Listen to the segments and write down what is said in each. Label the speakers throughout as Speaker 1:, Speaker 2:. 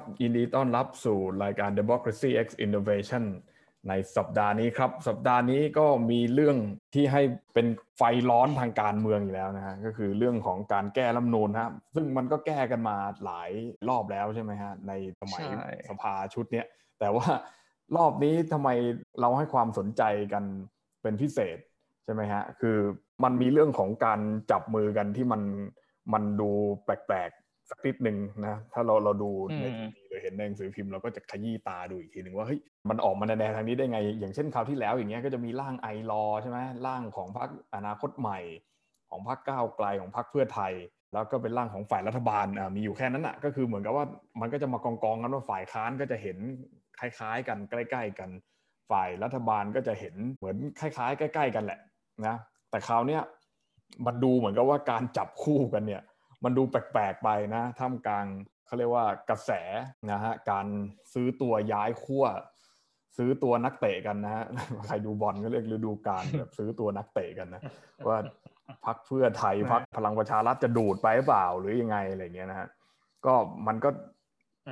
Speaker 1: วัสดีครับยินดีต้อนรับสู่รายการ Democracy X Innovation ในสัปดาห์นี้ครับ สัปดาห์นี้ก็มีเรื่องที่ให้เป็นไฟร้อนทางการเมืองอยู่แล้วนะฮะก็คือเรื่องของการแก้รัฐนูนนะซึ่งมันก็แก้กันมาหลายรอบแล้วใช่ไหมฮะในสมัยสภาชุดเนี้ยแต่ว่ารอบนี้ทำไมเราให้ความสนใจกันเป็นพิเศษใช่ไหมฮะคือมันมีเรื่องของการจับมือกันที่มันมันดูแปลก สักนิดหนึ่งนะถ้าเราเราดูในทีวีหรือเห็นในหนังสือพิมพ์เราก็จะขยี้ตาดูอีกทีหนึ่งว่าเฮ้ยมันออกมาในแนวทางนี้ได้ไง อย่างเช่นคราวที่แล้วอย่างเงี้ยก็จะมีร่างไอรอใช่ไหมร่างของพรรคอนาคตใหม่ ของพรรคก้าวไกลของพรรคเพื่อไทย แล้วก็เป็นร่างของฝ่ายรัฐบาลมีอยู่แค่นั้นอะก็คือเหมือนกับว่ามันก็จะมากองกองกันว่าฝ่ายค้านก็จะเห็นคล้ายๆ กันใกล้ ๆ กัน ฝ่ายรัฐบาลก็จะเห็นเหมือนคล้ายๆ ใกล้ ๆ กันแหละนะแต่คราวเนี้ยมันดูเหมือนกับว่าการจับคู่กันเนี่ย มันดูแปลกๆไปนะท่ามกลางเขาเรียกว่ากระแสนะฮะการซื้อตัวย้ายขั้วซื้อตัวนักเตะกันนะฮะใครดูบอลก็เรียกฤดูกาลแบบซื้อตัวนักเตะกันนะว่าพักเพื่อไทยพักพลังประชารัฐจะดูดไปหรือเปล่าหรือยังไงอะไรเงี้ยนะฮะก็มันก็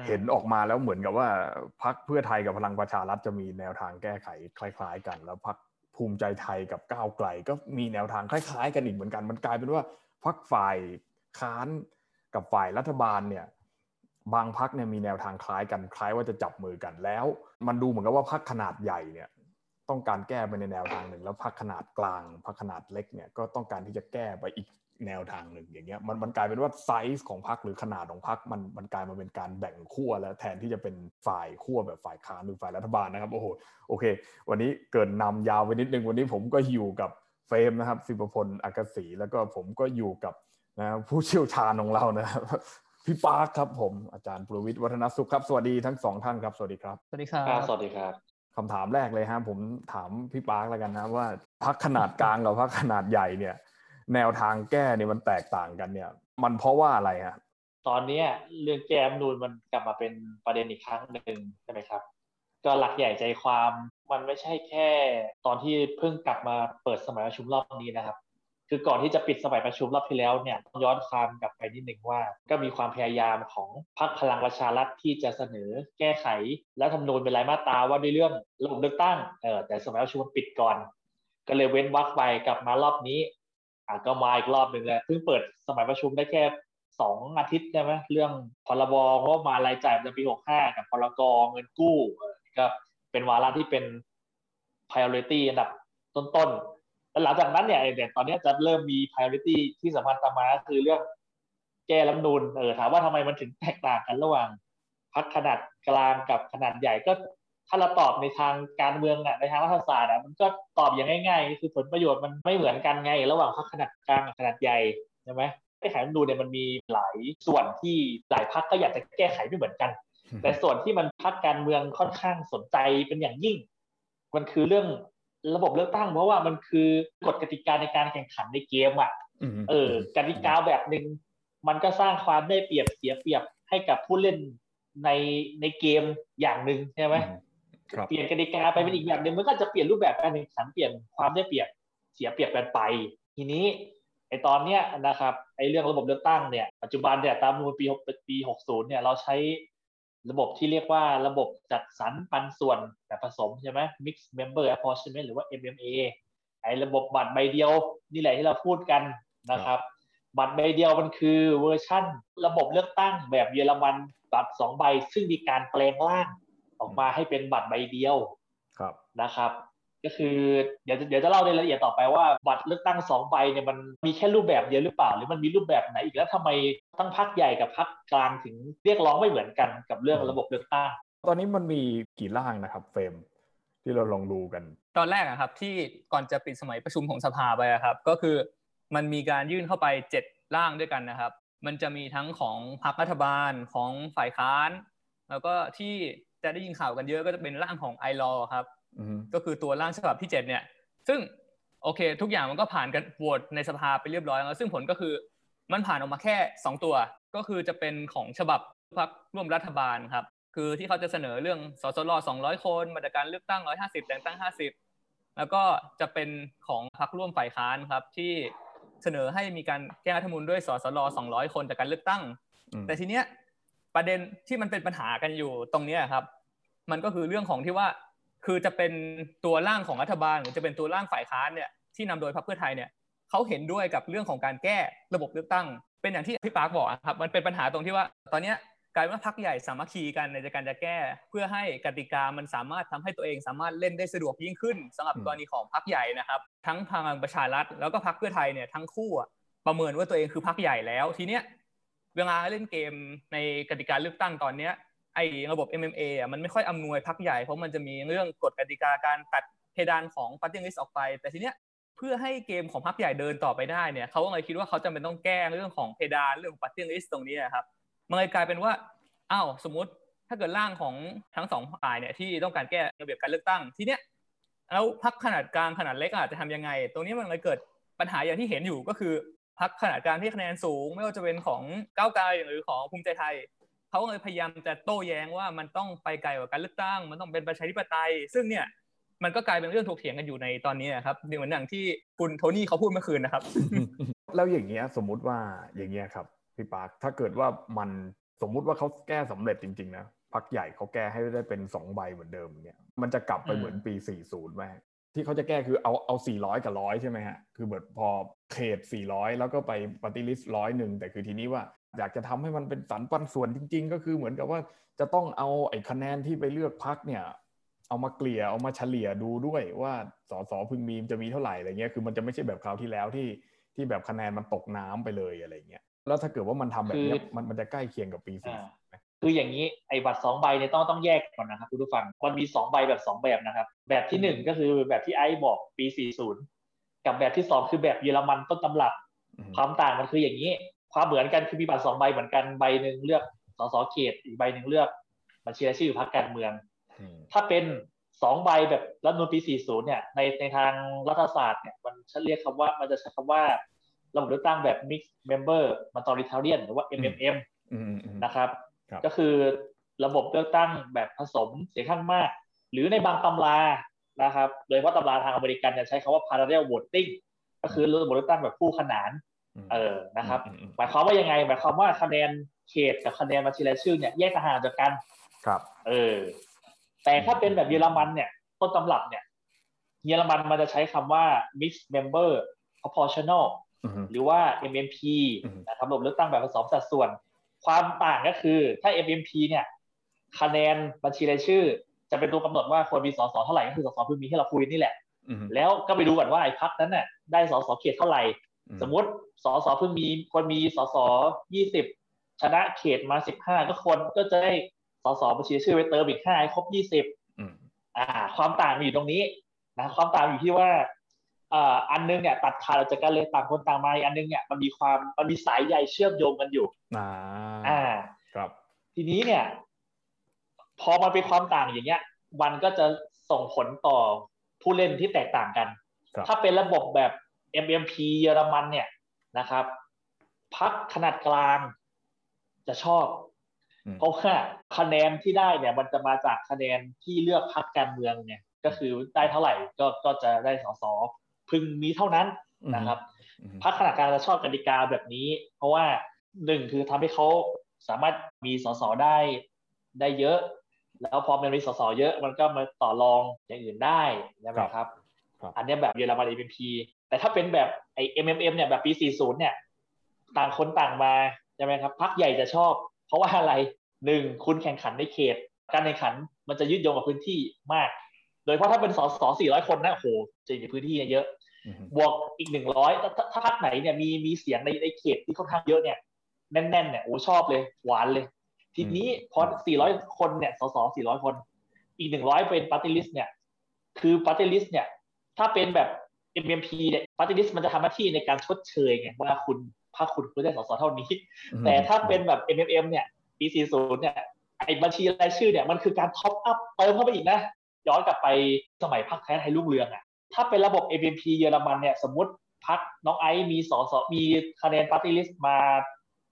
Speaker 1: เห็นออกมาแล้วเหมือนกับว่าพักเพื่อไทยกับพลังประชารัฐจะมีแนวทางแก้ไขคล้าย ๆ กัน แล้วพักภูมิใจไทยกับก้าวไกล ก็มีแนวทางคล้าย ๆ กันอีกเหมือนกัน มันกลายเป็นว่าพักฝ่าย ค้านกับฝ่ายรัฐบาลเนี่ยบางพักเนี่ยมีแนวทางคล้ายกันคล้ายว่าจะจับมือกันแล้ว มันดูเหมือนกับว่าพักขนาดใหญ่เนี่ยต้องการแก้ไปในแนวทางหนึ่ง แล้วพักขนาดกลางพักขนาดเล็กเนี่ยก็ต้องการที่จะแก้ไปอีกแนวทางหนึ่งอย่างเงี้ยมันมันกลายเป็นว่าไซส์ของพักหรือขนาดของพักมันมันกลายมาเป็นการแบ่งขั้วแล้วแทนที่จะเป็นฝ่ายขั้วแบบฝ่ายค้านหรือฝ่ายรัฐบาลนะครับโอ้โหโอเค วันนี้เกิดนำยาวไปนิดนึงวันนี้ผมก็อยู่กับเฟรมนะครับสิบพลอากาศีแล้วก็ผมก็อยู่กับ นะผู้เชี่ยวชาญของเรานะครับพี่ปาร์คครับผมอาจารย์ปรวิทย์วัฒนสุขครับ สวัสดีทั้งสองท่านครับ สวัสดีครับ
Speaker 2: สวัสดีครับ
Speaker 3: สวัสดีครับ
Speaker 1: คำถามแรกเลยฮะผมถามพี่ปาร์คแล้วกันนะว่าพักขนาดกลางกับพักขนาดใหญ่เนี่ย แนวทางแก้เนี่ยมันแตกต่างกันเนี่ย มันเพราะว่าอะไรฮะ
Speaker 3: ตอนนี้เรื่องแก้มนูนมันกลับมาเป็นประเด็นอีกครั้งหนึ่งใช่ไหมครับ ก็หลักใหญ่ใจความมันไม่ใช่แค่ ตอนที่เพิ่งกลับมาเปิดสมัยประชุมรอบนี้นะครับ คือก่อนที่จะปิดสมัยประชุมรอบที่แล้วเนี่ยย้อนความกลับไปนิดหนึ่งว่า ก็มีความพยายามของพรรคพลังประชารัฐที่จะเสนอแก้ไขและทำนูนเป็นรายมาตราว่าด้วยเรื่องระบบเลือกตั้งเออแต่สมัยประชุมปิดก่อน ก็เลยเว้นวักไปกลับมารอบนี้อ่าก็มาอีกรอบหนึ่งเลยเพิ่งเปิดสมัยประชุมได้แค่สองอาทิตย์ใช่ไหมเรื่องพรบงบมารายจ่ายประจำปีหกห้ากับพรกเงินกู้ก็เป็นวาระที่เป็น priority อันดับต้นๆ หลังจากนั้นเนี่ยเด็ตอนนี้จะเริ่มมี priority ที่สำคัญตามมาก็คือเรื่องแก้รัฐนูนเออถามว่าทำไมมันถึงแตกต่างกันระหว่างพักขนาดกลางกับขนาดใหญ่ก็ถ้าเราตอบในทางการเมืองอะในทางรัฐศาสตร์อะมันก็ตอบอย่างง่ายๆ คือผลประโยชน์มันไม่เหมือนกันไง ระหว่างพักขนาดกลางกับขนาดใหญ่ใช่ไหมแก้ไขรัฐนูนเนี่ยมันมีหลายส่วนที่หลายพักก็อยากจะแก้ไขไม่เหมือนกัน แต่ส่วนที่มันพักการเมืองค่อนข้างสนใจเป็นอย่างยิ่ง มันคือเรื่อง ระบบเลือกตั้งเพราะว่ามันคือกฎกติกาในการแข่งขันในเกมอะเออกติกาแบบหนึ่งมันก็สร้างความได้เปรียบเสียเปรียบให้กับผู้เล่นในในเกมอย่างหนึ่งใช่ไหมเปลี่ยนกติกาไปเป็นอีกแบบหนึ่งมันก็จะเปลี่ยนรูปแบบการแข่งขันเปลี่ยนความได้เปรียบเสียเปรียบกันไป ทีนี้ไอตอนเนี้ยนะครับไอเรื่องระบบเลือกตั้งเนี่ยปัจจุบันเนี่ยตามนูนปีปีหกศูนย์เนี่ยเราใช้ ระบบที่เรียกว่าระบบจัดสรรปันส่วนแบบผสมใช่ไหม Mix Member Apportionment หรือว่า MMA ไอ้ระบบบัตรใบเดียวนี่แหละที่เราพูดกันนะครับ บัตรใบเดียวมันคือเวอร์ชั่น ระบบเลือกตั้งแบบเยอรมันบัตรสองใบ ซึ่งมีการแปลงร่างออกมาให้เป็นบัตรใบเดียวนะครับ ก็คือเดี๋ยวเดี๋ยวจะเล่าในรายละเอียดต่อไปว่าบัตรเลือกตั้งสองใบเนี่ยมันมีแค่รูปแบบเดียวหรือเปล่า หรือมันมีรูปแบบไหนอีกแล้วทำไมทั้งพักใหญ่กับพักกลางถึงเรียกร้องไม่เหมือนกันกับเรื่องระบบเลือกตั้ง
Speaker 1: ตอนนี้มันมีกี่ร่างนะครับเฟรมที่เราลองดูกัน
Speaker 2: ตอนแรกอะครับที่ก่อนจะปิดสมัยประชุมของสภาไปครับ ก็คือมันมีการยื่นเข้าไปเจ็ดร่างด้วยกันนะครับ มันจะมีทั้งของพรรครัฐบาลของฝ่ายค้าน แล้วก็ที่จะได้ยินข่าวกันเยอะก็จะเป็นร่างของไอรอครับ ก็คือตัวร่างฉบับที่เจ็ดเนี่ย ซึ่งโอเค ทุกอย่างมันก็ผ่านกันโหวตในสภาไปเรียบร้อยแล้วซึ่งผลก็คือมันผ่านออกมาแค่สองตัว ก็คือจะเป็นของฉบับพรรคร่วมรัฐบาลครับ คือที่เขาจะเสนอเรื่องสสรสองร้อยคนมาตรการเลือกตั้งร้อยห้าสิบแต่งตั้งห้าสิบแล้วก็จะเป็นของพรรคร่วมฝ่ายค้านครับ ที่เสนอให้มีการแก้รัฐมนูลด้วยสสรสองร้อยคนจากการเลือกตั้ง แต่ทีเนี้ยประเด็นที่มันเป็นปัญหากันอยู่ตรงนี้ครับ มันก็คือเรื่องของที่ว่า คือจะเป็นตัวร่างของรัฐบาล หรือจะเป็นตัวร่างฝ่ายค้านเนี่ยที่นำโดยพรรคเพื่อไทยเนี่ยเขาเห็นด้วยกับเรื่องของการแก้ระบบเลือกตั้ง เป็นอย่างที่พี่ปาร์คบอกครับมันเป็นปัญหาตรงที่ว่า ตอนนี้กลายว่าพรรคใหญ่สามัคคีกันในการจะแก้ เพื่อให้กติกามันสามารถทำให้ตัวเองสามารถเล่นได้สะดวกยิ่งขึ้นสำหรับกรณีของพรรคใหญ่นะครับ ทั้งพลังประชารัฐแล้วก็พรรคเพื่อไทยเนี่ยทั้งคู่ประเมินว่าตัวเองคือพรรคใหญ่แล้วทีเนี้ยเวลาเล่นเกมในกติกาเลือกตั้งตอนเนี้ย ไอ้ระบบ MMA อะมันไม่ค่อยอำนวยพรรคใหญ่เพราะมันจะมีเรื่องกฎกติกาการตัดเพดานของ party list ออกไป แต่ทีเนี้ยเพื่อให้เกมของพรรคใหญ่เดินต่อไปได้เนี่ยเขาก็เลยคิดว่าเขาจะเป็นต้องแก้เรื่องของเพดานเรื่องของปาร์ตี้ลิสต์ตรงนี้นะครับมันเลยกลายเป็นว่าอ้าวสมมติถ้าเกิดร่างของทั้งสองฝ่ายเนี่ยที่ต้องการแก้ระเบียบการเลือกตั้งทีเนี้ยแล้วพรรคขนาดกลางขนาดเล็กอาจจะทำยังไง ตรงนี้มันเลยเกิดปัญหาอย่างที่เห็นอยู่ก็คือพรรคขนาดกลางที่คะแนนสูง ไม่ว่าจะเป็นของก้าวไกลหรือของภูมิใจไทย เขาเลยพยายามจะโต้แย้งว่ามันต้องไปไกลกว่าการเลือกตั้ง มันต้องเป็นประชาธิปไตย ซึ่งเนี่ยมันก็กลายเป็นเรื่องถกเถียงกันอยู่ในตอนนี้ครับเหมือนอย่างที่คุณโทนี่เขาพูดเมื่อคืนนะครับ
Speaker 1: แล้วอย่างเงี้ยสมมุติว่าอย่างเงี้ยครับพี่ปาร์คถ้าเกิดว่ามันสมมุติว่าเขาแก้สำเร็จจริงๆนะพักใหญ่เขาแก้ให้ได้เป็นสองใบเหมือนเดิมเนี่ยมันจะกลับไปเหมือนปี 40ไหมที่เขาจะแก้คือเอาเอา 400 กับร้อยใช่ไหมฮะ คือแบบพอเขต 400 แล้วก็ไปปฏิริษีร้อยหนึ่งแต่คือทีนี้ว่า อยากจะทำให้มันเป็นสันปันส่วนจริง ๆ ก็คือเหมือนกับว่าจะต้องเอาไอ้คะแนนที่ไปเลือกพักเนี่ย เอามาเกลี่ยเอามาเฉลี่ยดูด้วยว่าสสพึงมีจะมีเท่าไหร่อะไรเงี้ยคือมันจะไม่ใช่แบบคราวที่แล้วที่ที่แบบคะแนนมันตกน้ำไปเลยอะไรเงี้ยแล้วถ้าเกิดว่ามันทำแบบนี้มันมันจะใกล้เคียงกับปีสี่
Speaker 3: คืออย่างนี้ไอ้บัตรสองใบเนี่ยต้องต้องแยกก่อนนะครับคุณผู้ฟังมันมีสองใบแบบสองแบบนะครับ แบบที่หนึ่งก็คือแบบที่ไอ้บอกปีสี่ศูนย์กับแบบที่สองคือแบบเยอรมันต้นตำรับความต่างมันคืออย่างนี้ ความเหมือนกันคือมีบัตรสองใบเหมือนกันใบหนึ่งเลือกสสเขตอีกใบหนึ่งเลือกบัญชีรายชื่อพรรคการเมือง ถ้าเป็นสองใบแบบรัฐนูลปีสี่ศูนย์เนี่ย ในในทางรัฐศาสตร์เนี่ย มันจะเรียกคำว่ามันจะใช้คำว่าระบบเลือกตั้งแบบ mixed member majority หรือว่า MMM นะครับ ก็คือระบบเลือกตั้งแบบผสมเสียงข้างมาก หรือในบางตำรานะครับ โดยเฉพาะตำราทางอเมริกันจะใช้คำว่า parallel voting ก็คือระบบเลือกตั้งแบบคู่ขนาน เออนะครับหมายความว่ายังไงหมายความว่าคะแนนเขตกับคะแนนบัญชีรายชื่อเนี่ยแยกต่างหากจากกัน
Speaker 1: ครับ
Speaker 3: เออแต่ถ้าเป็นแบบเยอรมันเนี่ยต้นตำรับเนี่ย เยอรมันมันจะใช้คำว่า mixed member proportional หรือว่า MMP นะครับระบบเลือกตั้งแบบผสมสัดส่วน ความต่างก็คือถ้า MMP เนี่ย คะแนนบัญชีรายชื่อ จะเป็นตัวกำหนดว่าควรมีสสเท่าไหร่ก็คือสสพื้นมีที่เราคุยนี่แหละ แล้วก็ไปดูก่อนว่าไอ้พักนั้นน่ะได้สสเขตเท่าไหร่ สมมติสสเพิ่งมีคนมีสสยี่สิบชนะเขตมาสิบห้าก็คนก็จะได้สสบัญชีชื่อไปเติมอีกห้าให้ครบยี่สิบอ่า ความต่างมีอยู่ตรงนี้นะความต่างอยู่ที่ว่าอันนึงเนี่ยตัดขาดออกจากกันเลยต่างคนต่างมาอันนึงเนี่ยมันมีความมันมีสายใยเชื่อมโยงกันอยู่
Speaker 1: อ่า
Speaker 3: อ่า
Speaker 1: ครับ
Speaker 3: ทีนี้เนี่ย พอมันเป็นความต่างอย่างเงี้ย มันก็จะส่งผลต่อผู้เล่นที่แตกต่างกัน ถ้าเป็นระบบแบบ MMP เยอรมันเนี่ยนะครับพักขนาดกลางจะชอบ เพราะว่าคะแนนที่ได้เนี่ย มันจะมาจากคะแนนที่เลือกพักการเมืองเนี่ย ก็คือได้เท่าไหร่ก็ก็จะได้สสพึงมีเท่านั้นนะครับพรรคขนาดกลางจะชอบกติกาแบบนี้ เพราะว่าหนึ่งคือทำให้เขาสามารถมีสสได้ได้เยอะ แล้วพอมันมีสสเยอะ มันก็มาต่อรองอย่างอื่นได้ใช่ไหมครับ อันนี้แบบเยอรมัน MMP แต่ถ้าเป็นแบบ MMM เนี่ยแบบปี 40 เนี่ย ต่างคนต่างมาใช่ไหมครับพรรคใหญ่จะชอบ เพราะว่าอะไรหนึ่งคุณแข่งขันในเขต การแข่งขันมันจะยึดโยงกับพื้นที่มาก โดยเฉพาะถ้าเป็นสสสี่ร้อยคนนะโอ้โหจะมีพื้นที่เยอะ บวกอีกหนึ่งร้อยถ้าพรรคไหนเนี่ยมีมีเสียงในในเขตที่ค่อนข้างเยอะเนี่ยแน่นๆเนี่ยโอ้ชอบเลยหวานเลย ทีนี้พอสี่ร้อยคนเนี่ยสสสี่ร้อยคน อีกหนึ่งร้อยเป็น party list เนี่ย คือ party list เนี่ย ถ้าเป็นแบบ MMP เนี่ย party list มันจะทำหน้าที่ในการชดเชยไงว่าคุณพรรคคุณคุณได้สสเท่านี้ แต่ถ้าเป็นแบบ MMM เนี่ยปี40เนี่ยไอ้บัญชีรายชื่อเนี่ยมันคือการ top up เติมเข้าไปอีกนะ ย้อนกลับไปสมัยพรรคไทยรักไทยรุ่งเรืองอะถ้าเป็นระบบ MMP เยอรมันเนี่ยสมมติพรรคน้องไอซ์มีสอสอมีคะแนน party list มา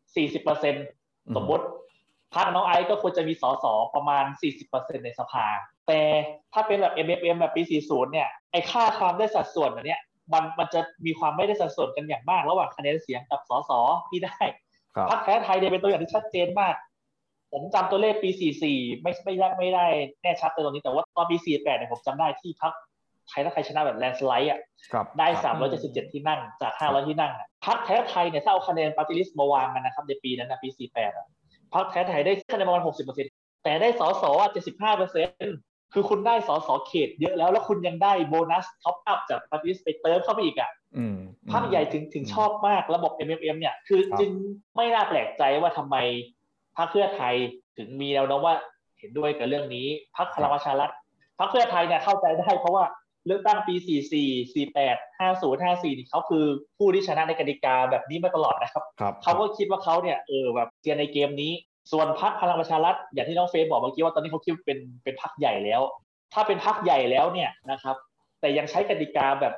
Speaker 3: 40%สมมติพรรคน้องไอซ์ก็ควรจะมีสอสอประมาณ 40%ในสภา แต่ถ้าเป็นแบบ MMM แบบปี 40 เนี่ย ไอ้ค่าความได้สัดส่วนแบบเนี้ย มันมันจะมีความไม่ได้สัดส่วนกันอย่างมาก ระหว่างคะแนนเสียงกับสอสอที่ได้พรรคไทยรักไทยเนี่ยเป็นตัวอย่างที่ชัดเจนมาก ผมจำตัวเลขปี 44 ไม่ไม่ได้ไม่ได้แน่ชัดตรงนี้ แต่ว่าตอนปี 48 เนี่ยผมจำได้ที่พรรคไทยรักไทยชนะแบบ landslide อะ ได้ 377 ที่นั่งจาก 500 ที่นั่งพรรคไทยรักไทยเนี่ยถ้าเอาคะแนน party list มาวางกันนะครับในปีนั้นนะปี 48 อะพรรคไทยรักไทยได้คะแนนประมาณ 60%แต่ได้สสอะ75% คือคุณได้สสเขตเยอะแล้วแล้วคุณยังได้โบนัส top up จาก party list ไปเติมเข้าไปอีกอะพรรคใหญ่ถึงถึงชอบมากระบบ MMM เนี่ย คือจึงไม่น่าแปลกใจว่าทำไมพรรคเพื่อไทยถึงมีแนวโน้มว่าเห็นด้วยกับเรื่องนี้พรรคพลังประชารัฐพรรคเพื่อไทยเนี่ยเข้าใจได้เพราะว่าเลือกตั้งปี 44 48 50 54นี่เขาคือผู้ที่ชนะในกติกาแบบนี้มาตลอดนะครับเขาก็คิดว่าเขาเนี่ยเออแบบเจียนในเกมนี้ ส่วนพรรคพลังประชารัฐอย่างที่น้องเฟย์บอกเมื่อกี้ว่าตอนนี้เขาคิดเป็นเป็นพรรคใหญ่แล้ว ถ้าเป็นพรรคใหญ่แล้วเนี่ยนะครับ แต่ยังใช้กติกาแบบ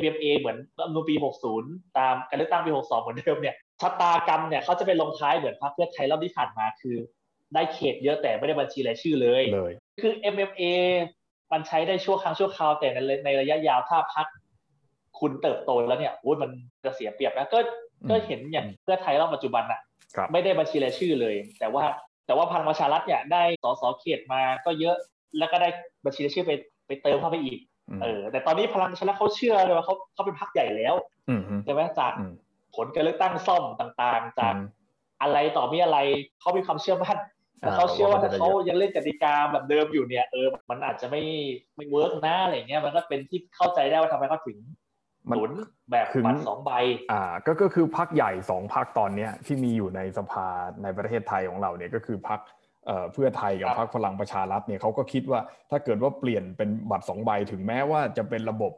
Speaker 3: MMA เหมือนรัฐมนูปี 60 ตามการเลือกตั้งปี 62 เหมือนเดิมเนี่ยชะตากรรมเนี่ยเขาจะเป็นลงท้ายเหมือนพรรคเพื่อไทยรอบที่ผ่านมาคือ ได้เขตเยอะแต่ไม่ได้บัญชีรายชื่อเลย
Speaker 1: เลย
Speaker 3: คือ MMA มันใช้ได้ชั่วครั้งชั่วคราวแต่ในในระยะยาวถ้าพักคุณเติบโตแล้วเนี่ยโอ้ยมันจะเสียเปรียบนะก็ ก็เห็นอย่างเพื่อไทยรอบปัจจุบันอะไม่ได้บัญชีรายชื่อเลย แต่ว่าแต่ว่าพังประชารัฐเนี่ยได้สสเขตมาก็เยอะแล้วก็ได้บัญชีรายชื่อไปไปเติมเข้าไปอีกเออแต่ตอนนี้พลังประชารัฐเขาเชื่อเลยว่าเขาเขาเป็นพรรคใหญ่แล้วใช่ไหมจากผลการเลือกตั้งซ่อมต่างๆ จากอะไรต่อมีอะไรเขามีความเชื่อมั่นแต่เขาเชื่อว่าถ้าเขายังเล่นกติกาแบบเดิมอยู่เนี่ยเออมันอาจจะไม่ไม่เวิร์กนะอะไรเงี้ยมันก็เป็นที่เข้าใจได้ว่าทำไมเขาถึง หนุนแบบมันสองใบ
Speaker 1: อ่า ก็ก็คือพักใหญ่สองพักตอนเนี้ยที่มีอยู่ในสภาในประเทศไทยของเราเนี่ยก็คือพรรคเพื่อไทยกับพรรคพลังประชารัฐเนี่ยเขาก็คิดว่าถ้าเกิดว่าเปลี่ยนเป็นบัตรสองใบถึงแม้ว่าจะเป็นระบบ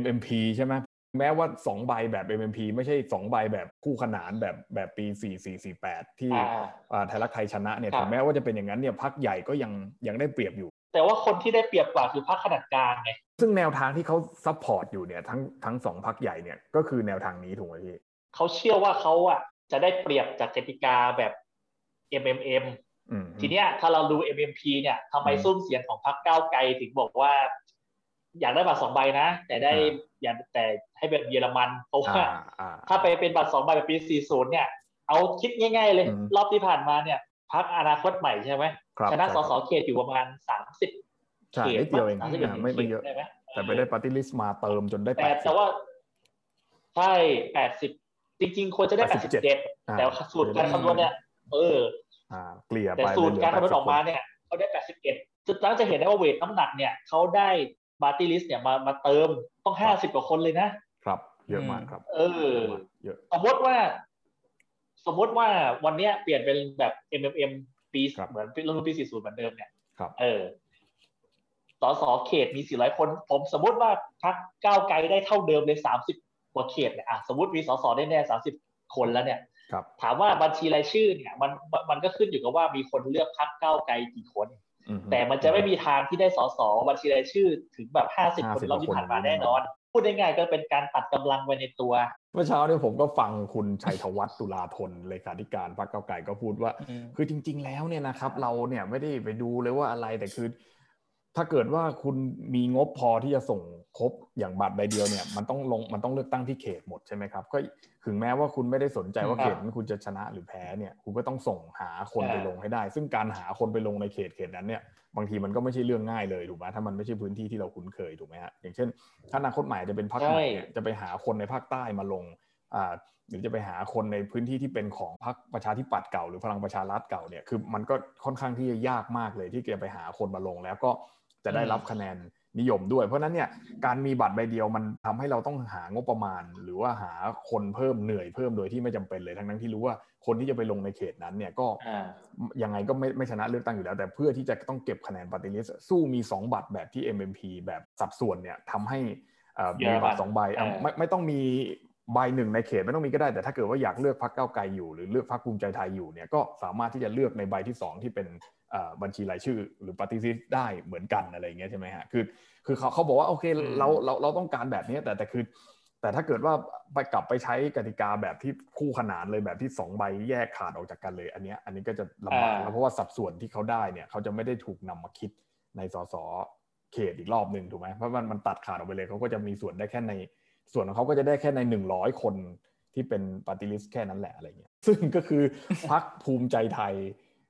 Speaker 1: MMP ใช่ไหมแม้ว่าสองใบแบบ MMP ไม่ใช่สองใบแบบคู่ขนานแบบแบบปี 4448 ที่ไทยรักไทยชนะเนี่ยถึงแม้ว่าจะเป็นอย่างนั้นเนี่ยพรรคใหญ่ก็ยังยังได้เปรียบอยู่
Speaker 3: แต่ว่าคนที่ได้เปรียบกว่าคือพรรคขนาดกลางไง
Speaker 1: ซึ่งแนวทางที่เขา support อยู่เนี่ยทั้งทั้งสองพรรคใหญ่เนี่ยก็คือแนวทางนี้ถูกไหมพี่
Speaker 3: เขาเชื่อว่าเขาอะจะได้เปรียบจากกติกาแบบ MMM ทีเนี้ยถ้าเราดู MMP เนี่ยทำไมซุ้มเสียงของพรรคก้าวไกลถึงบอกว่า อยากได้บัตรสองใบนะ แต่ได้อย่าแต่ให้แบบเยอรมันเพราะว่าถ้าไปเป็นบัตรสองใบแบบปี 40 เนี่ย เอาคิดง่าย ๆ เลย รอบที่ผ่านมาเนี่ย พรรคอนาคตใหม่ใช่ไหมชนะสสเขตอยู่ประมาณ30
Speaker 1: เขตเดียวเองไม่ไม่เยอะแต่ไปได้ปฏิริษีมาเติมจนได้แปด
Speaker 3: แต่ว่าใช่แปดสิบจริง ๆ ควรจะได้แปดสิบเจ็ดแต่สูตรการคำนวณเนี่ย เออ
Speaker 1: เกลี่ย
Speaker 3: ไปแต่สูตรการคำนวณออกมาเนี่ยเขาได้แปดสิบเอ็ดจุดนั้นจะเห็นได้ว่าเวทน้ำหนักเนี่ยเขาได้บาร์ตี้ลิสเนี่ยมามาเติมต้องห้าสิบกว่าคนเลยนะ
Speaker 1: ครับ เยอะมากครับ
Speaker 3: เออสมมติว่า สมมติว่าวันเนี้ยเปลี่ยนเป็นแบบ MMM ปีเหมือนรุ่นปีสี่ศูนย์เหมือนเดิมเนี่ยเออสสเขตมีสี่ร้อยคน ผมสมมติว่าพักก้าวไกลได้เท่าเดิมเลยสามสิบกว่าเขตเนี่ยอะสมมติมีสสได้แน่สามสิบคนแล้วเนี่ยถามว่าบัญชีรายชื่อเนี่ย มันมันก็ขึ้นอยู่กับว่ามีคนเลือกพักเก้าไกลกี่คน แต่มันจะไม่มีทางที่ได้สสบัญชีรายชื่อถึงแบบห้าสิบคนรอบที่ผ่านมาแน่นอน พูดง่ายๆก็เป็นการตัดกำลังไว้ในตัว
Speaker 1: เมื่อเช้าเนี่ยผมก็ฟังคุณชัยธวัฒน์ตุลาธนเลขาธิการพรรคเก้าไกลก็พูดว่า คือจริง ๆ แล้วเนี่ยนะครับ เราเนี่ยไม่ได้ไปดูเลยว่าอะไรแต่คือ ถ้าเกิดว่าคุณมีงบพอที่จะส่งครบอย่างบัตรใบเดียวเนี่ย มันต้องลงมันต้องเลือกตั้งที่เขตหมดใช่ไหมครับ ก็ถึงแม้ว่าคุณไม่ได้สนใจว่าเขตนั้นคุณจะชนะหรือแพ้เนี่ย คุณก็ต้องส่งหาคนไปลงให้ได้ ซึ่งการหาคนไปลงในเขตเขตนั้นเนี่ย บางทีมันก็ไม่ใช่เรื่องง่ายเลยถูกไหมถ้ามันไม่ใช่พื้นที่ที่เราคุ้นเคยถูกไหมฮะอย่างเช่น ถ้าอนาคตใหม่จะเป็นภาคใหม่จะไปหาคนในภาคใต้มาลงอ่าหรือจะไปหาคนในพื้นที่ที่เป็นของพรรคประชาธิปัตย์เก่าหรือพลังประชารัฐเก่าเนี่ยคือมันก็ค่อนข้างที่จะยากมากเลยที่จะไปหาคนมาลงแล้วก็จะได้รับคะแนน นิยมด้วย เพราะนั้นเนี่ยการมีบัตรใบเดียวมันทำให้เราต้องหางบประมาณ หรือว่าหาคนเพิ่มเหนื่อยเพิ่มโดยที่ไม่จำเป็นเลยทั้งนั้นที่รู้ว่าคนที่จะไปลงในเขตนั้นเนี่ยก็ยังไงก็ไม่ไม่ชนะเลือกตั้งอยู่แล้ว แต่เพื่อที่จะต้องเก็บคะแนนปฏิริษสู้มี 2 บัตรแบบที่ MMP แบบสัดส่วนเนี่ยทำให้มีบัตรสองใบไม่ไม่ต้องมีใบหนึ่งในเขตไม่ต้องมีก็ได้แต่ถ้าเกิดว่าอยากเลือกพรรคเก้าไกลอยู่หรือเลือกพรรคภูมิใจไทยอยู่เนี่ยก็สามารถที่จะเลือกในใบที่ 2 ที่เป็นบัญชีรายชื่อ หรือปฏิสิทธิ์ได้เหมือนกันอะไรเงี้ยใช่ไหมฮะคือ คือเขาเขาบอกว่าโอเคเราเราเราต้องการแบบนี้แต่แต่คือ แต่ถ้าเกิดว่าไปกลับไปใช้กติกาแบบที่คู่ขนานเลยแบบที่สองใบแยกขาดออกจากกันเลย อันนี้อันนี้ก็จะลำบากเพราะว่าสัดส่วนที่เขาได้เนี่ยเขาจะไม่ได้ถูกนำมาคิดในสสเขตอีกรอบหนึ่งถูกไหมเพราะมันมันตัดขาดออกไปเลยเขาก็จะมีส่วนได้แค่ในส่วนของเขาก็จะได้แค่ในหนึ่งร้อยคนที่เป็นปฏิริษีแค่นั้นแหละอะไรเงี้ยซึ่งก็คือพักภูมิใจไทย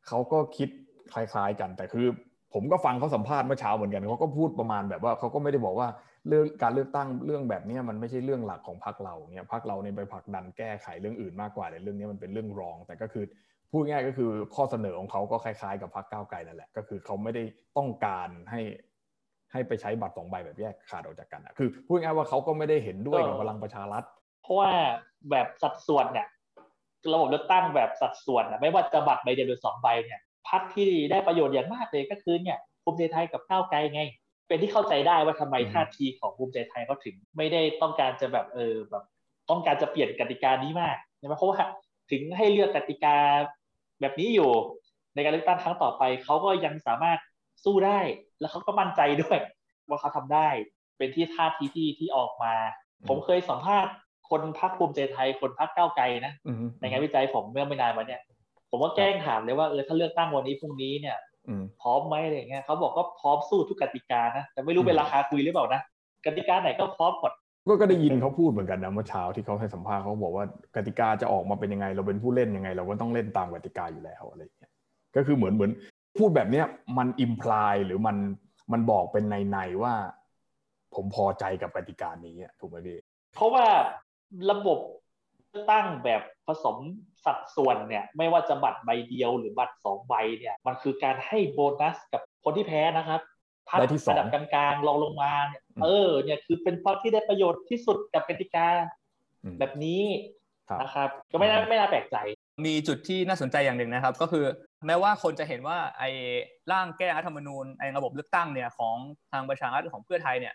Speaker 1: เขาก็คิดคล้ายๆกันแต่คือ ผมก็ฟังเขาสัมภาษณ์เมื่อเช้าเหมือนกันเขาก็พูดประมาณแบบว่าเขาก็ไม่ได้บอกว่าเรื่องการเลือกตั้งเรื่องแบบนี้มันไม่ใช่เรื่องหลักของพรรคเราเนี่ยพรรคเราเนี่ยไปผลักดันแก้ไขเรื่องอื่นมากกว่าแต่เรื่องนี้มันเป็นเรื่องรอง แต่ก็คือพูดง่ายก็คือข้อเสนอของเขาก็คล้ายๆ กับพรรคก้าวไกลนั่นแหละก็คือเขาไม่ได้ต้องการให้ให้ไปใช้บัตรสองใบแบบแยกขาดออกจากกันอะคือพูดง่ายว่าเขาก็ไม่ได้เห็นด้วยกับพลังประชารัฐ
Speaker 3: เพราะว่าแบบสัดส่วนเนี่ยระบบเลือกตั้งแบบสัดส่วนไม่ว่าจะบัตรใบเดียวหรือสองใบเนี่ย พรรคที่ได้ประโยชน์อย่างมากเลยก็คือเนี่ยภูมิใจไทยกับก้าวไกลไง เป็นที่เข้าใจได้ว่าทำไมท่าทีของภูมิใจไทยเขาถึง ไม่ได้ต้องการจะแบบเออแบบต้องการจะเปลี่ยนกติกานี้มากใช่ไหมเพราะว่าถึงให้เลือกกติกาแบบนี้อยู่ ในการเลือกตั้งครั้งต่อไปเขาก็ยังสามารถสู้ได้ แล้วเขาก็มั่นใจด้วย ว่าเขาทำได้ เป็นที่ท่าทีที่ที่ออกมา ผมเคยสัมภาษณ์คนพักภูมิใจไทยคนพักก้าวไกลนะในงานวิจัยผมเมื่อไม่นานมาเนี่ย ผมก็แกล้งถามเลยว่าเออถ้าเลือกตั้งวันนี้พรุ่งนี้เนี่ยพร้อมไหมอะไรเงี้ยเขาบอกก็พร้อมสู้ทุกกติกานะแต่ไม่รู้เป็นราคาคุยหรือเปล่านะกติกาไหนก็พร้อมหมด
Speaker 1: ก็ก็ได้ยินเขาพูดเหมือนกันนะเมื่อเช้าที่เขาให้สัมภาษณ์เขาบอกว่ากติกาจะออกมาเป็นยังไง เราเป็นผู้เล่นยังไง เราก็ต้องเล่นตามกติกาอยู่แล้วอะไรเงี้ยก็คือเหมือนเหมือนพูดแบบเนี้ยมันอิมพลายหรือมันมันบอกเป็นในในว่า ผมพอใจกับกติกานี้ถูกไหมพี่
Speaker 3: เพราะว่าระบบตั้งแบบผสม สัดส่วนเนี่ยไม่ว่าจะบัตรใบเดียวหรือบัตรสองใบเนี่ยมันคือการให้โบนัสกับคนที่แพ้นะครับ
Speaker 1: พัก
Speaker 3: ระดับกลางๆลองลงมาเนี่ยเออเนี่ยคือเป็นพรรคที่ได้ประโยชน์ที่สุดกับกติกาแบบนี้นะครับก็ไม่น่าไม่น่าแปลกใจ
Speaker 2: มีจุดที่น่าสนใจอย่างหนึ่งนะครับ ก็คือแม้ว่าคนจะเห็นว่าไอ้ร่างแก้รัฐธรรมนูญไอ้ระบบเลือกตั้งเนี่ยของทางประชารัฐของเพื่อไทยเนี่ย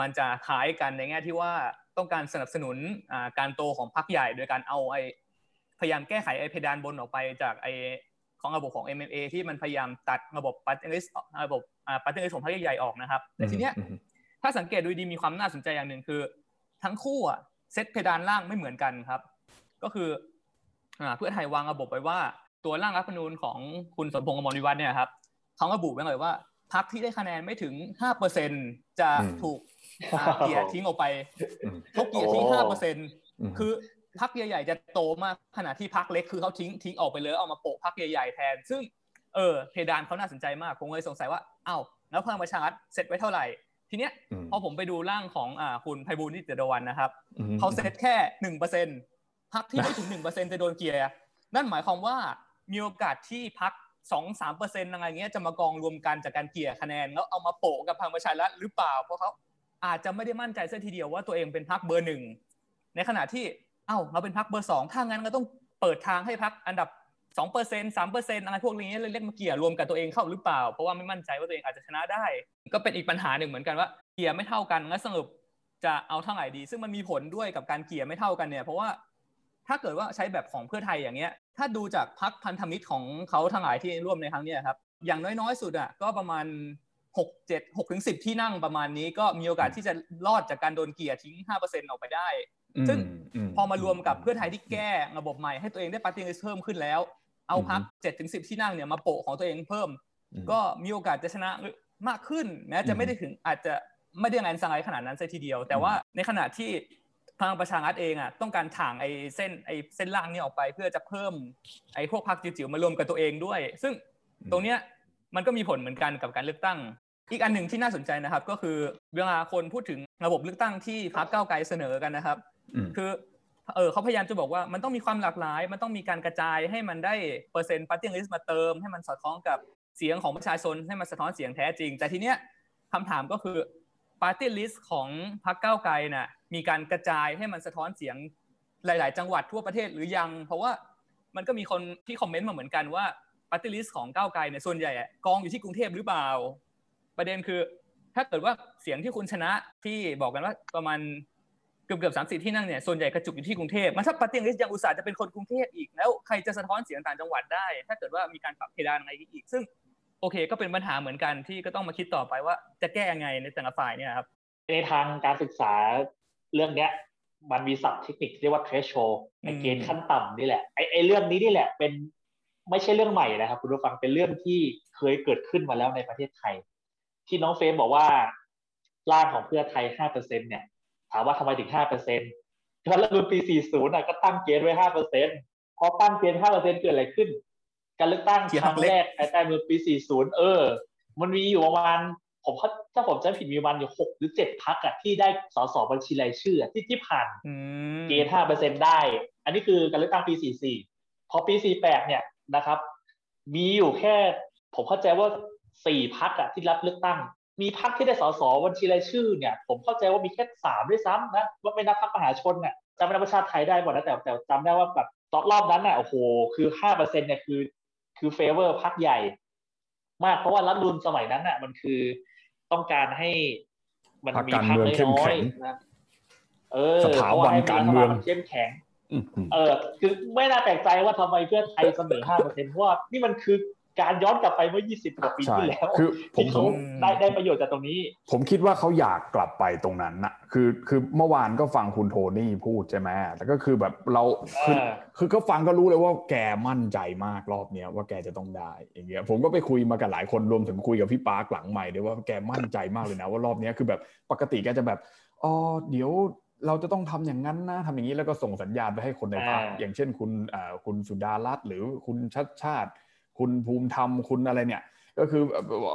Speaker 2: มันจะคล้ายกันในแง่ที่ว่าต้องการสนับสนุนการโตของพรรคใหญ่ โดยการเอาไอ้ พยายามแก้ไขไอ้เพดานบนออกไปจากไอ้ของระบบของ MMM ที่มันพยายามตัดระบบ party list ระบบ party list ของพรรคใหญ่ออกนะครับ แต่ทีเนี้ยถ้าสังเกตดูดีมีความน่าสนใจอย่างหนึ่งคือ ทั้งคู่อะเซตเพดานล่างไม่เหมือนกันครับ ก็คือเพื่อไทยวางระบบไว้ว่าตัวร่างรัฐธรรมนูญของคุณสมพงษ์อมรวิวัฒน์เนี่ยครับเขาระบุไว้เลยว่าพรรคที่ได้คะแนนไม่ถึงห้าเปอร์เซ็นจะถูกเกลี่ยทิ้งออกไปเขาเกลี่ยทิ้งห้าเปอร์เซ็นคือ พรรคใหญ่ๆจะโตมากขณะที่พรรคเล็กคือเขาทิ้งทิ้งออกไปเลยเอามาโปะพรรคใหญ่ๆแทน ซึ่งเออเพดานเขาน่าสนใจมากผมเลยสงสัยว่าอ้าวแล้วพลังประชารัฐเซตไว้เท่าไหร่ ทีเนี้ยพอผมไปดูร่างของอ่าคุณไพบูลย์ นิติตะวันนะครับเขาเซตแค่หนึ่งเปอร์เซ็นต์พรรคที่ไม่ถึงหนึ่งเปอร์เซ็นต์จะโดนเกลี่ยนั่นหมายความว่ามีโอกาสที่พรรคสองสามเปอร์เซ็นต์อะไรเงี้ยจะมากองรวมกันจากการเกลี่ยคะแนน แล้วเอามาโปะกับพลังประชารัฐหรือเปล่า เพราะเขาอาจจะไม่ได้มั่นใจเสียทีเดียวว่าตัวเองเป็นพักเบอร์หนึ่งในขณะที่ เอ้าเราเป็นพักเบอร์สองถ้างั้นก็ต้องเปิดทางให้พักอันดับสองเปอร์เซ็นสามเปอร์เซ็นอะไรพวกนี้เล่นมาเกี่ยรวมกับตัวเองเข้าหรือเปล่า เพราะว่าไม่มั่นใจว่าตัวเองอาจจะชนะได้ ก็เป็นอีกปัญหาหนึ่งเหมือนกันว่าเกี่ยไม่เท่ากันแล้วสรุปจะเอาเท่าไหร่ดี ซึ่งมันมีผลด้วยกับการเกี่ยไม่เท่ากันเนี่ย เพราะว่าถ้าเกิดว่าใช้แบบของเพื่อไทยอย่างเงี้ย ถ้าดูจากพักพันธมิตรของเขาทั้งหลายที่ร่วมในครั้งนี้ครับ อย่างน้อยๆ สุดอะก็ประมาณหกเจ็ดหกถึงสิบที่นั่งประมาณนี้ก็มีโอกาสที่จะรอดจากการโดนเกียร์ทิ้งห้าเปอร์เซ็นต์ออกไปได้ซึ่งพอมารวมกับเพื่อไทยที่แก้ระบบใหม่ให้ตัวเองได้ปฏิริษีเพิ่มขึ้นแล้ว เอาพักเจ็ดถึงสิบที่นั่งเนี่ยมาโปะของตัวเองเพิ่ม ก็มีโอกาสจะชนะมากขึ้นแม้จะไม่ได้ถึงอาจจะไม่ได้งานสังไขขนาดนั้นซะทีเดียว แต่ว่าในขณะที่พลังประชารัฐเองอะต้องการถ่างไอ้เส้นไอ้เส้นล่างนี้ออกไป เพื่อจะเพิ่มไอ้พวกพรรคจิ๋วๆมารวมกับตัวเองด้วย ซึ่งตรงเนี้ยมันก็มีผลเหมือนกันกับการเลือกตั้ง อีกอันหนึ่งที่น่าสนใจนะครับ ก็คือเวลาคนพูดถึงระบบเลือกตั้งที่พรรคก้าวไกลเสนอกันนะครับ คือเออเขาพยายามจะบอกว่ามันต้องมีความหลากหลาย มันต้องมีการกระจายให้มันได้เปอร์เซ็นต์ party list มาเติม ให้มันสอดคล้องกับเสียงของประชาชนให้มันสะท้อนเสียงแท้จริง แต่ทีเนี้ยคำถามก็คือ party list ของพรรคก้าวไกลน่ะมีการกระจายให้มันสะท้อนเสียงหลาย ๆ จังหวัดทั่วประเทศหรือยัง เพราะว่ามันก็มีคนที่ comment มาเหมือนกันว่า party list ของก้าวไกลเนี่ยส่วนใหญ่กองอยู่ที่กรุงเทพหรือเปล่า ประเด็นคือ ถ้าเกิดว่าเสียงที่คุณชนะที่บอกกันว่าประมาณ เกือบเกือบสามสิบที่นั่งเนี่ยส่วนใหญ่กระจุกอยู่ที่กรุงเทพมันถ้า party list ยังอุตส่าห์จะเป็นคนกรุงเทพอีกแล้วใครจะสะท้อนเสียงต่างจังหวัดได้ ถ้าเกิดว่ามีการปรับเพดานอะไรอีก ซึ่งโอเคก็เป็นปัญหาเหมือนกันที่ก็ต้องมาคิดต่อไปว่าจะแก้ยังไงในแต่ละฝ่ายเนี่ยครับ
Speaker 3: ในทางการศึกษาเรื่องเนี้ยมันมีศัพท์เทคนิคเรียกว่า threshold ไอเกณฑ์ขั้นต่ำนี่แหละไอไอเรื่องนี้นี่แหละเป็นไม่ใช่เรื่องใหม่นะครับคุณผู้ฟังเป็นเรื่องที่เคยเกิดขึ้นมาแล้วในประเทศไทย ที่น้องเฟรมบอกว่าร่างของเพื่อไทยห้าเปอร์เซ็นเนี่ย ถามว่าทำไมถึงห้าเปอร์เซ็นต์รัฐธรรมนูญปีสี่ศูนย์ก็ตั้งเกณฑ์ไว้ห้าเปอร์เซ็นต์พอตั้งเกณฑ์ห้าเปอร์เซ็นต์เกิดอะไรขึ้น การเลือกตั้งครั้งแรกภายใต้เมื่อปี40เออ มันมีอยู่ประมาณผมถ้าผมจำผิดมีวันอยู่หกหรือเจ็ดพักอะที่ได้สสบัญชีรายชื่อที่ที่ผ่านเกณฑ์ห้าเปอร์เซ็นได้ อันนี้คือการเลือกตั้งปี44พอปี48เนี่ยนะครับ มีอยู่แค่ ผมเข้าใจว่าสี่พักอะที่รับเลือกตั้ง มีพักที่ได้สสบัญชีรายชื่อเนี่ย ผมเข้าใจว่ามีแค่สามด้วยซ้ำนะว่าไม่นับพักมหาชนเนี่ยจำไม่ได้ประชาไทยได้หมดนะแต่แต่จำได้ว่าแบบตอนรอบนั้นน่ะโอ้โหคือห้าเปอร์เซ็นเนี่ยคือ คือ favor พรรคใหญ่ มากเพราะว่ารัฐธรรมนูญสมัยนั้นน่ะ มันคือต้องการให้มันมีพรรคน้อยนะเออ
Speaker 1: สถาบันการเมือง
Speaker 3: เข้มแข็งเออ คือไม่น่าแปลกใจว่าทำไมเพื่อไทยเสนอห้าเปอร์เซ็นต์เพราะว่านี่มันคือ การย้อนกลับไปเมื่อ 20 กว่าปีที่แล้ว
Speaker 1: คือผม
Speaker 3: ผมได้ได้ประโยชน์จากตรงนี้
Speaker 1: ผมคิดว่าเขาอยากกลับไปตรงนั้นนะคือคือเมื่อวานก็ฟังคุณโทนี่พูดใช่ไหมแต่ก็คือแบบเราคือคือก็ฟังก็รู้เลยว่าแกมั่นใจมากรอบเนี้ยว่าแกจะต้องได้อย่างเงี้ยผมก็ไปคุยมากับหลายคนรวมถึงคุยกับพี่ปาร์คหลังใหม่ด้วยว่าแกมั่นใจมากเลยนะว่ารอบนี้คือแบบปกติแกจะแบบอ๋อเดี๋ยวเราจะต้องทำอย่างนั้นนะทำอย่างนี้แล้วก็ส่งสัญญาณไปให้คนในพรรคอย่างเช่นคุณอ่าคุณสุดารัตน์หรือคุณชัดชาติ คุณภูมิธรรมคุณอะไรเนี่ย ก็คือ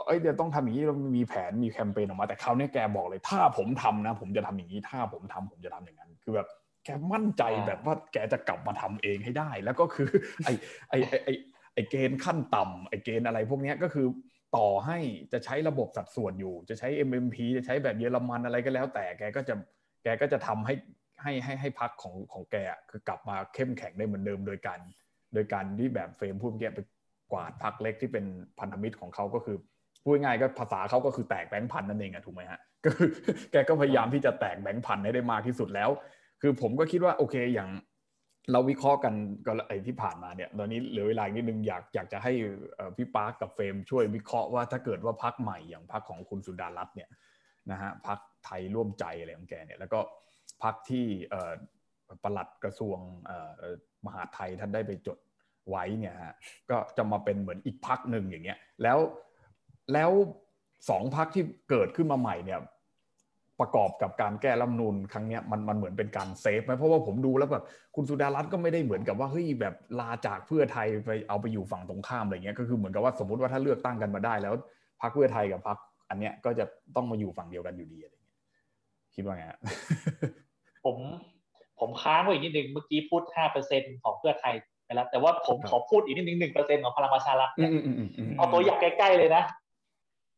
Speaker 1: เอ้ยเดี๋ยวต้องทำอย่างนี้เรามีแผนมีแคมเปญออกมาแต่คราวนี้แกบอกเลย ถ้าผมทำนะ ผมจะทำอย่างนี้ถ้าผมทำผมจะทำอย่างนั้น คือแบบแกมั่นใจแบบว่าแกจะกลับมาทำเองให้ได้ แล้วก็คือ ไอ้ไอ้ไอ้ไอ้เกณฑ์ขั้นต่ำไอ้เกณฑ์อะไรพวกนี้ก็คือต่อให้จะใช้ระบบสัดส่วนอยู่ จะใช้ MMP จะใช้แบบเยอรมันอะไรก็แล้ว แต่แกก็จะแกก็จะทำให้ให้ให้ให้พักของของแกคือกลับมาเข้มแข็งได้เหมือนเดิมโดยการ โดยการที่แบบเฟรมพูดเมื่อกี้ไป กวาดพักเล็กที่เป็นพันธมิตรของเขาก็คือพูดง่ายก็ภาษาเขาก็คือแตกแบงค์พันนั่นเองอะถูกไหมฮะก็คือแกก็พยายามที่จะแตกแบงค์พันให้ได้มากที่สุดแล้ว คือผมก็คิดว่าโอเคอย่างเราวิเคราะห์กันก็ไอ้ที่ผ่านมาเนี่ย ตอนนี้เหลือเวลานิดนึงอยากอยากจะให้พี่ปาร์กกับเฟรมช่วยวิเคราะห์ว่าถ้าเกิดว่าพักใหม่อย่างพักของคุณสุดารัตน์เนี่ยนะฮะพักไทยร่วมใจอะไรของแกเนี่ยแล้วก็พักที่ประหลัดกระทรวงมหาไทยท่านได้ไปจด ไว้เนี่ยฮะก็จะมาเป็นเหมือนอีกพักหนึ่งอย่างเงี้ยแล้วแล้วสองพักที่เกิดขึ้นมาใหม่เนี่ยประกอบกับการแก้รัฐนูนครั้งเนี้ยมันมันเหมือนเป็นการเซฟไหมเพราะว่าผมดูแล้วแบบคุณสุดารัตน์ก็ไม่ได้เหมือนกับว่าเฮ้ยแบบลาจากเพื่อไทยไปเอาไปอยู่ฝั่งตรงข้ามอะไรเงี้ยก็คือเหมือนกับว่าสมมติว่าถ้าเลือกตั้งกันมาได้ แล้วพักเพื่อไทยกับพักอันเนี้ยก็จะต้องมาอยู่ฝั่งเดียวกันอยู่ดีอะไรเงี้ยคิดว่าไง
Speaker 3: ผมผมค้างไว้อีกนิดนึงเมื่อกี้พูดห้าเปอร์เซ็นของเพื่อไทย แล้ว แต่ว่าผมขอพูดอีกนิดนึงหนึ่งเปอร์เซ็นของพลังประชารัฐเนี่ยเอาตัวอย่างใกล้ๆเลยนะ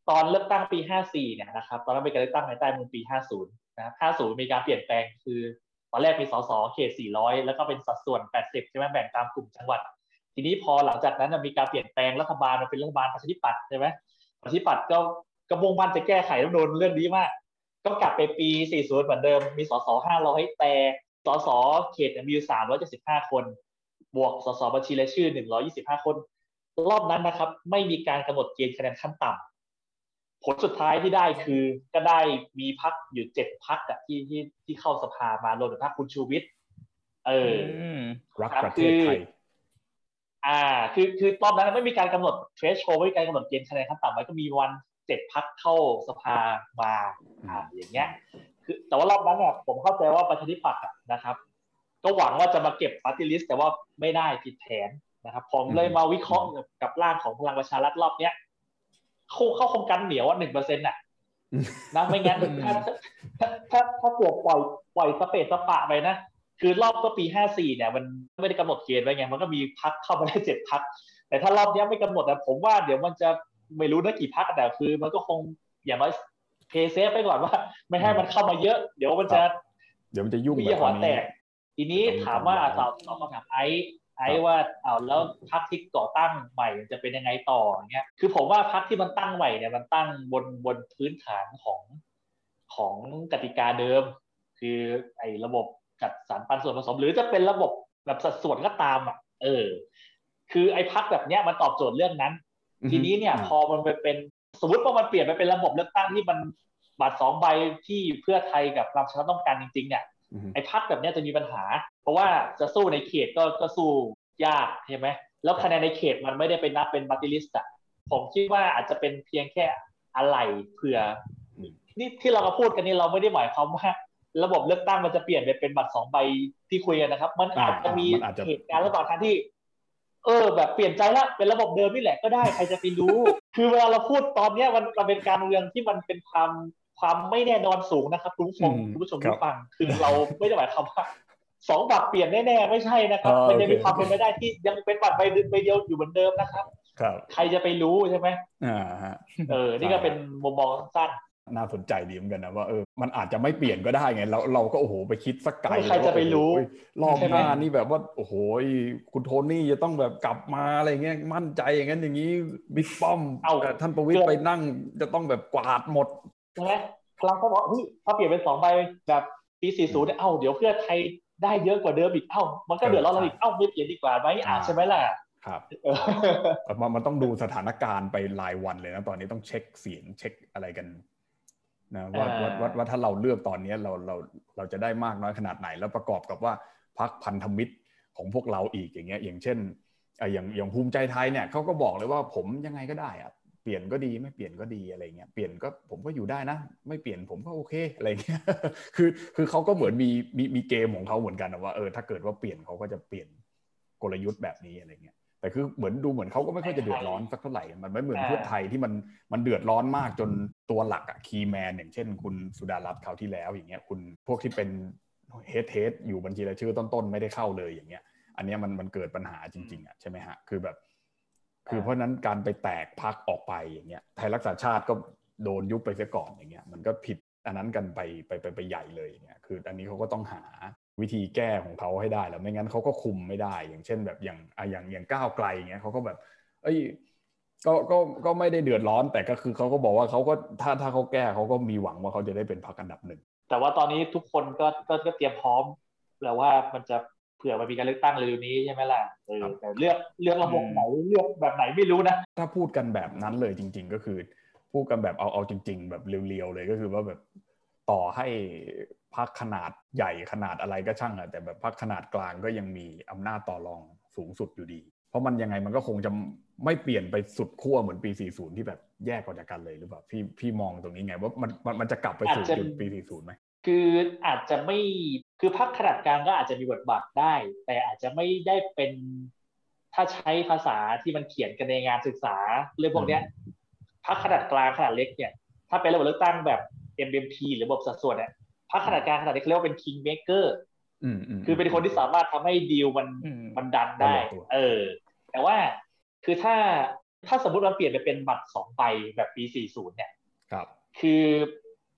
Speaker 3: ตอนเลือกตั้งปีห้าสี่เนี่ยนะครับตอนนั้นเป็นการเลือกตั้งภายใต้มือปีห้าศูนย์นะห้าศูนย์มีการเปลี่ยนแปลงคือตอนแรกมีสสเขตสี่ร้อยแล้วก็เป็นสัดส่วนแปดสิบใช่ไหมแบ่งตามกลุ่มจังหวัด ทีนี้พอหลังจากนั้นมีการเปลี่ยนแปลงรัฐบาลมันเป็นรัฐบาลประชาธิปัตย์ใช่ไหมประชาธิปัตย์ก็กระบงมันจะแก้ไขรัฐมนูลเรื่องนี้มาก ก็กลับไปปี 40 เหมือนเดิม มีสส 500 แต่สส เขตมีอยู่ 375 คน บวกสสบัญชีรายชื่อ 125 คน รอบนั้นนะครับ ไม่มีการกำหนดเกณฑ์คะแนนขั้นต่ำผลสุดท้ายที่ได้คือก็ได้มีพักอยู่เจ็ดพักอะที่ที่ที่เข้าสภามารวมถึงพักคุณชูวิทย์เออ
Speaker 1: รักประเทศไทย
Speaker 3: อ่า คือคือรอบนั้นไม่มีการกำหนดเทรชโชไม่มีการกำหนดเกณฑ์คะแนนขั้นต่ำไว้ก็มีวันเจ็ดพักเข้าสภามาอ่าอย่างเงี้ย คือ แต่ว่ารอบนั้นเนี่ยผมเข้าใจว่าประชาธิปัตย์นะครับ ก็หวังว่าจะมาเก็บปาร์ตี้ลิสต์แต่ว่าไม่ได้ผิดแผนนะครับผมเลยมาวิเคราะห์กับร่างของพลังประชารัฐรอบเนี้ยเข้าเข้าโครงการเหนียวว่าหนึ่งเปอร์เซ็นต์น่ะนะไม่งั้นถ้าถ้าถ้าถ้าเกิดปล่อยปล่อยสเปซสปะไปนะคือรอบก็ปีห้าสี่เนี่ย มันไม่ได้กำหนดเกณฑ์ไว้ไงมันก็มีพักเข้ามาได้เจ็ดพัก แต่ถ้ารอบนี้ไม่กำหนดนะผมว่าเดี๋ยวมันจะไม่รู้นะกี่พักแต่คือ มันก็คงอย่างน้อยเพย์เซฟไปก่อนว่า ไม่ให้มันเข้ามาเยอะ เดี๋ยวมันจะ
Speaker 1: เดี๋ยวมันจะยุ่ง
Speaker 3: แบบนี้ ทีนี้ถามว่าตอบตอบคำถามไอ้ไอ้ว่าเอาแล้วพักที่ก่อตั้งใหม่จะเป็นยังไงต่อเงี้ย คือผมว่าพักที่มันตั้งใหม่เนี่ยมันตั้งบนบนพื้นฐานของของกติกาเดิม คือไอ้ระบบจัดสรรปันส่วนผสม หรือจะเป็นระบบแบบสัดส่วนก็ตามอะ เออ คือไอ้พรรคแบบเนี้ยมันตอบโจทย์เรื่องนั้น ทีนี้เนี่ย พอมันไปเป็นสมมติว่ามันเปลี่ยนไปเป็นระบบเลือกตั้งที่มันบัตรสองใบที่เพื่อไทยกับประชารัฐต้องการจริง ๆ เนี่ย ไอ้พรรคแบบนี้จะมีปัญหา เพราะว่าจะสู้ในเขตก็ก็สู้ยากใช่ไหมแล้วคะแนนในเขตมันไม่ได้เป็นนับเป็น party list อะผมคิดว่าอาจจะเป็นเพียงแค่อะไรเผื่อนี่ที่เราพูดกันนี่เราไม่ได้หมายความว่า ระบบเลือกตั้งมันจะเปลี่ยนไปเป็นบัตรสองใบที่คุยกันนะครับ มันอาจจะมีเหตุการณ์ระหว่างทางที่ เออ แบบเปลี่ยนใจละเป็นระบบเดิมนี่แหละก็ได้ใครจะไปรู้ คือเวลาเราพูดตอนเนี้ยมันมันเป็นการเมืองที่มันเป็นความ ความไม่แน่นอนสูงนะครับคุณผู้ชมคุณผู้ชมที่ฟังคือเราไม่ได้หมายความว่าสองบัตรเปลี่ยนแน่ๆไม่ใช่นะครับมันยังมีความเป็นไปได้ที่ยังเป็นบัตรใบใบเดียวอยู่เหมือนเดิมนะครับ
Speaker 1: ครับ
Speaker 3: ใครจะไปรู้ใช่ไหม
Speaker 1: อ่าฮะ
Speaker 3: เออ นี่ก็เป็นมุมมองสั้น
Speaker 1: น่าสนใจดีเหมือนกันนะว่าเออมันอาจจะไม่เปลี่ยนก็ได้ไงเราเราก็โอ้โหไปคิดสักไกล
Speaker 3: ใครจะไปรู้
Speaker 1: รอบหน้านี่แบบว่าโอ้โหคุณโทนี่จะต้องแบบกลับมาอะไรเงี้ยมั่นใจอย่างนั้นอย่างนี้บิ๊กป้อมท่านประวิตยไปนั่งจะต้องแบบกวาดหมด
Speaker 3: ใช่ไหมพลังเขาบอกเฮ้ยถ้าเปลี่ยนเป็นสองใบแบบปี40เนี่ยเอ้าเดี๋ยวเพื่อไทยได้เยอะกว่าเดิมอีกเอ้ามันก็เดือดร้อนเราอีกเอ้าไม่เปลี่ยนดีกว่าไหมอะใช่ไหมล่ะ
Speaker 1: ครับมันมันต้องดูสถานการณ์ไปรายวันเลยนะตอนนี้ต้องเช็คเสียงเช็คอะไรกันนะว่าว่าว่าว่าถ้าเราเลือกตอนนี้เราเราเราจะได้มากน้อยขนาดไหน แล้วประกอบกับว่าพักพันธมิตรของพวกเราอีกอย่างเงี้ยอย่างเช่นอย่างอย่างภูมิใจไทยเนี่ยเขาก็บอกเลยว่าผมยังไงก็ได้อะ เปลี่ยนก็ดีไม่เปลี่ยนก็ดีอะไรเงี้ยเปลี่ยนก็ผมก็อยู่ได้นะ ไม่เปลี่ยนผมก็โอเคอะไรเงี้ยคือคือเขาก็เหมือนมีมีมีเกมของเขาเหมือนกันว่าเออถ้าเกิดว่าเปลี่ยนเขาก็จะเปลี่ยนกลยุทธ์แบบนี้อะไรเงี้ยแต่คือเหมือนดูเหมือนเขาก็ไม่ค่อยจะเดือดร้อนสักเท่าไหร่ มันไม่เหมือนเพื่อไทยที่มันมันเดือดร้อนมากจนตัวหลักอะคีแมนอย่างเช่น คุณสุดารัตน์คราวที่แล้วอย่างเงี้ยคุณพวกที่เป็นเฮดเฮดอยู่บัญชีรายชื่อต้นๆ ไม่ได้เข้าเลยอย่างเงี้ย อันนี้มันมันเกิดปัญหาจริงๆอะใช่ไหมฮะคือแบบ คือเพราะนั้นการไปแตกพักออกไปอย่างเงี้ยไทยรักษาชาติก็โดนยุบไปเสียก่อนอย่างเงี้ยมันก็ผิดอันนั้นกันไปไปไปไปใหญ่เลยอย่างเงี้ยคืออันนี้เขาก็ต้องหาวิธีแก้ของเขาให้ได้แล้วไม่งั้นเขาก็คุมไม่ได้ อย่างเช่นแบบอย่างอะอย่างอย่างก้าวไกลอย่างเงี้ยเขาก็แบบ เอ้ยก็ก็ก็ไม่ได้เดือดร้อนแต่ก็คือเขาก็บอกว่าเขาก็ถ้าถ้าเขาแก้เขาก็มีหวังว่าเขาจะได้เป็นพรรคอันดับหนึ่ง
Speaker 3: แต่ว่าตอนนี้ทุกคนก็ก็ก็เตรียมพร้อมแล้วว่ามันจะเผื่อมันมีการเลือกตั้งเร็วนี้ใช่ไหมล่ะเออแต่เลือกเลือกระบบไหนเลือกแบบไหนไม่รู้นะ
Speaker 1: ถ้าพูดกันแบบนั้นเลยจริง ๆ ก็คือ พูดกันแบบเอาเอาจริง ๆ แบบเรียวๆเลยก็คือว่าแบบต่อให้พักขนาดใหญ่ขนาดอะไรก็ช่างอะแต่แบบพักขนาดกลางก็ยังมีอำนาจต่อรองสูงสุดอยู่ดี เพราะมันยังไงมันก็คงจะไม่เปลี่ยนไปสุดขั้วเหมือนปี 40 ที่แบบแยกออกจากกันเลยหรือเปล่าพี่พี่มองตรงนี้ไงว่ามันมันมันจะกลับไปสู่จุดปี 40ไหม
Speaker 3: คืออาจจะไม่คือพักขนาดกลางก็อาจจะมีบทบาทได้ แต่อาจจะไม่ได้เป็นถ้าใช้ภาษาที่มันเขียนกันในงานศึกษาเรื่องพวกเนี้ยพักขนาดกลางขนาดเล็กเนี่ย ถ้าเป็นระบบเลือกตั้งแบบ MMP หรือระบบสัดส่วนเนี่ยพักขนาดกลางขนาดเล็กเรียกว่าเป็น king maker คือเป็นคนที่สามารถทำให้ดีลมันมันดันได้ เออ แต่ว่าคือถ้าถ้าสมมติมันเปลี่ยนไปเป็นบัตรสองใบแบบปี 40 เนี่ย
Speaker 1: ครับ
Speaker 3: คือ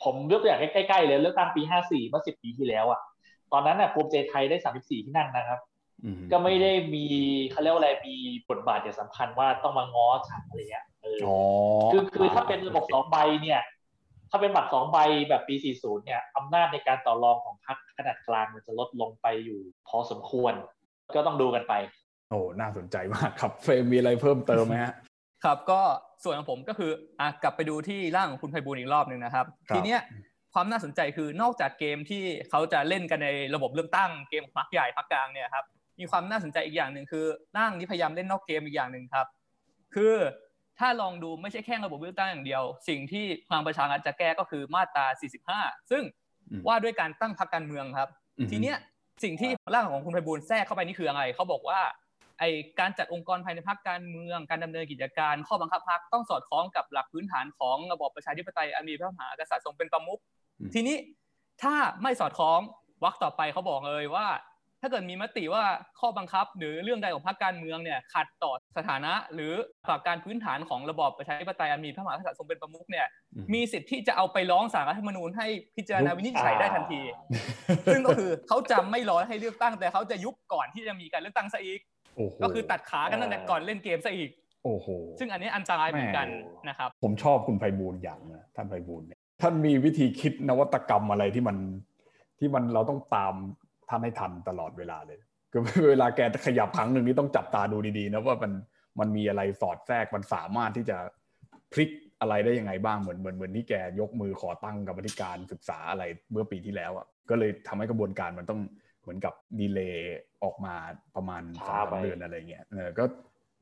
Speaker 3: ผมยกตัวอย่างใกล้ๆเลยเลือกตั้งปี 54 เมื่อ 10 ปีที่แล้วอะตอนนั้นอะภูมิใจไทยได้ 34 ที่นั่งนะครับ ก็ไม่ได้มีเขาเรียกว่าอะไรมีบทบาทอย่างสำคัญว่าต้องมาง้อฉันอะไรเงี้ยเออคือคือถ้าเป็นระบบสองใบเนี่ย ถ้าเป็นบัตรสองใบแบบปี 40 เนี่ยอำนาจในการต่อรองของพรรคขนาดกลางมันจะลดลงไปอยู่พอสมควร ก็ต้องดูกันไป
Speaker 1: โอ้น่าสนใจมากครับเฟรมมีอะไรเพิ่มเติมไหมฮะ
Speaker 2: ครับก็ ส่วนของผมก็คืออะกลับไปดูที่ร่างของคุณไพบูลย์อีกรอบหนึ่งนะครับ ทีเนี้ยความน่าสนใจคือนอกจากเกมที่เขาจะเล่นกันในระบบเลือกตั้งเกมพักใหญ่พักกลางเนี่ยครับมีความน่าสนใจอีกอย่างหนึ่งคือร่างนี้พยายามเล่นนอกเกมอีกอย่างหนึ่งครับ คือถ้าลองดูไม่ใช่แค่ระบบเลือกตั้งอย่างเดียว สิ่งที่พลังประชารัฐจะแก้ก็คือมาตรา 45 ซึ่งว่าด้วยการตั้งพรรคการเมืองครับ ทีเนี้ยสิ่งที่ร่างของคุณไพบูลย์แทรกเข้าไปนี่คืออะไรเขาบอกว่า ไอการจัดองค์กรภายในพรรคการเมือง การดำเนินกิจการ ข้อบังคับพรรคต้องสอดคล้องกับหลักพื้นฐานของระบอบประชาธิปไตยอันมีพระมหากษัตริย์ทรงเป็นประมุขทีนี้ถ้าไม่สอดคล้องวรรคต่อไปเขาบอกเลยว่า ถ้าเกิดมีมติว่าข้อบังคับหรือเรื่องใดของพรรคการเมืองเนี่ยขัดต่อสถานะ หรือหลักการพื้นฐานของระบอบประชาธิปไตยอันมีพระมหากษัตริย์ทรงเป็นประมุขเนี่ยมีสิทธิ์ที่จะเอาไปร้องศาลรัฐธรรมนูญให้พิจารณาวินิจฉัยได้ทันที ซึ่งก็คือเขาจะไม่รอให้เลือกตั้งแต่เขาจะยุบก่อนที่จะมีการเลือกตั้งซะอีก ก็คือตัดขากันตั้งแต่ก่อนเล่นเกมซะอีก
Speaker 1: โอ้โห
Speaker 2: ซึ่งอันนี้อันตรายเหมือนกันนะครับ
Speaker 1: ผมชอบคุณไพบูลย์อย่างนะท่านไพบูลย์เนี่ยท่านมีวิธีคิดนวัตกรรมอะไรที่มันที่มันเราต้องตามท่านให้ทันตลอดเวลาเลยคือเวลาแกขยับครั้งหนึ่งนี่ต้องจับตาดูดีๆนะว่ามันมันมีอะไรสอดแทรกมันสามารถที่จะพลิกอะไรได้ยังไงบ้างเหมือนเหมือนเหมือนที่แกยกมือขอตั้งกรรมธิการศึกษาอะไรเมื่อปีที่แล้วอะก็เลยทำให้กระบวนการมันต้อง เหมือนกับดีเลย์ออกมาประมาณสามเดือนอะไรเงี้ยเออก็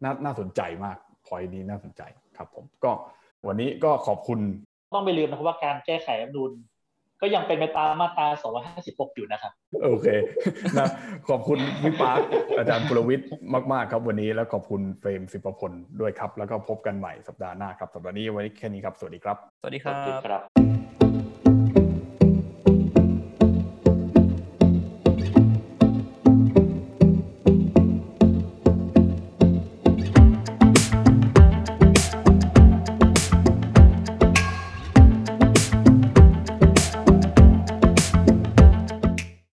Speaker 1: น่าน่าสนใจมากพอยนี้น่าสนใจครับผมก็วันนี้ก็ขอบคุณ
Speaker 3: ต้องไม่ลืมนะครับว่าการแก้ไขรัฐนูนก็ก็ยังเป็นไปตามมาตรา 256 อยู่นะครับ
Speaker 1: โอเคนะขอบคุณพี่ปาร์คอาจารย์ปรวิทย์มาก ๆ ครับวันนี้แล้วขอบคุณเฟรมสิปพลด้วยครับ แล้วก็พบกันใหม่สัปดาห์หน้าครับสัปดาห์นี้ไว้แค่นี้ครับ สวัสดีครับ
Speaker 2: สวัสดีค
Speaker 3: ส
Speaker 2: รั
Speaker 3: วัสดี
Speaker 2: บ
Speaker 3: ครับ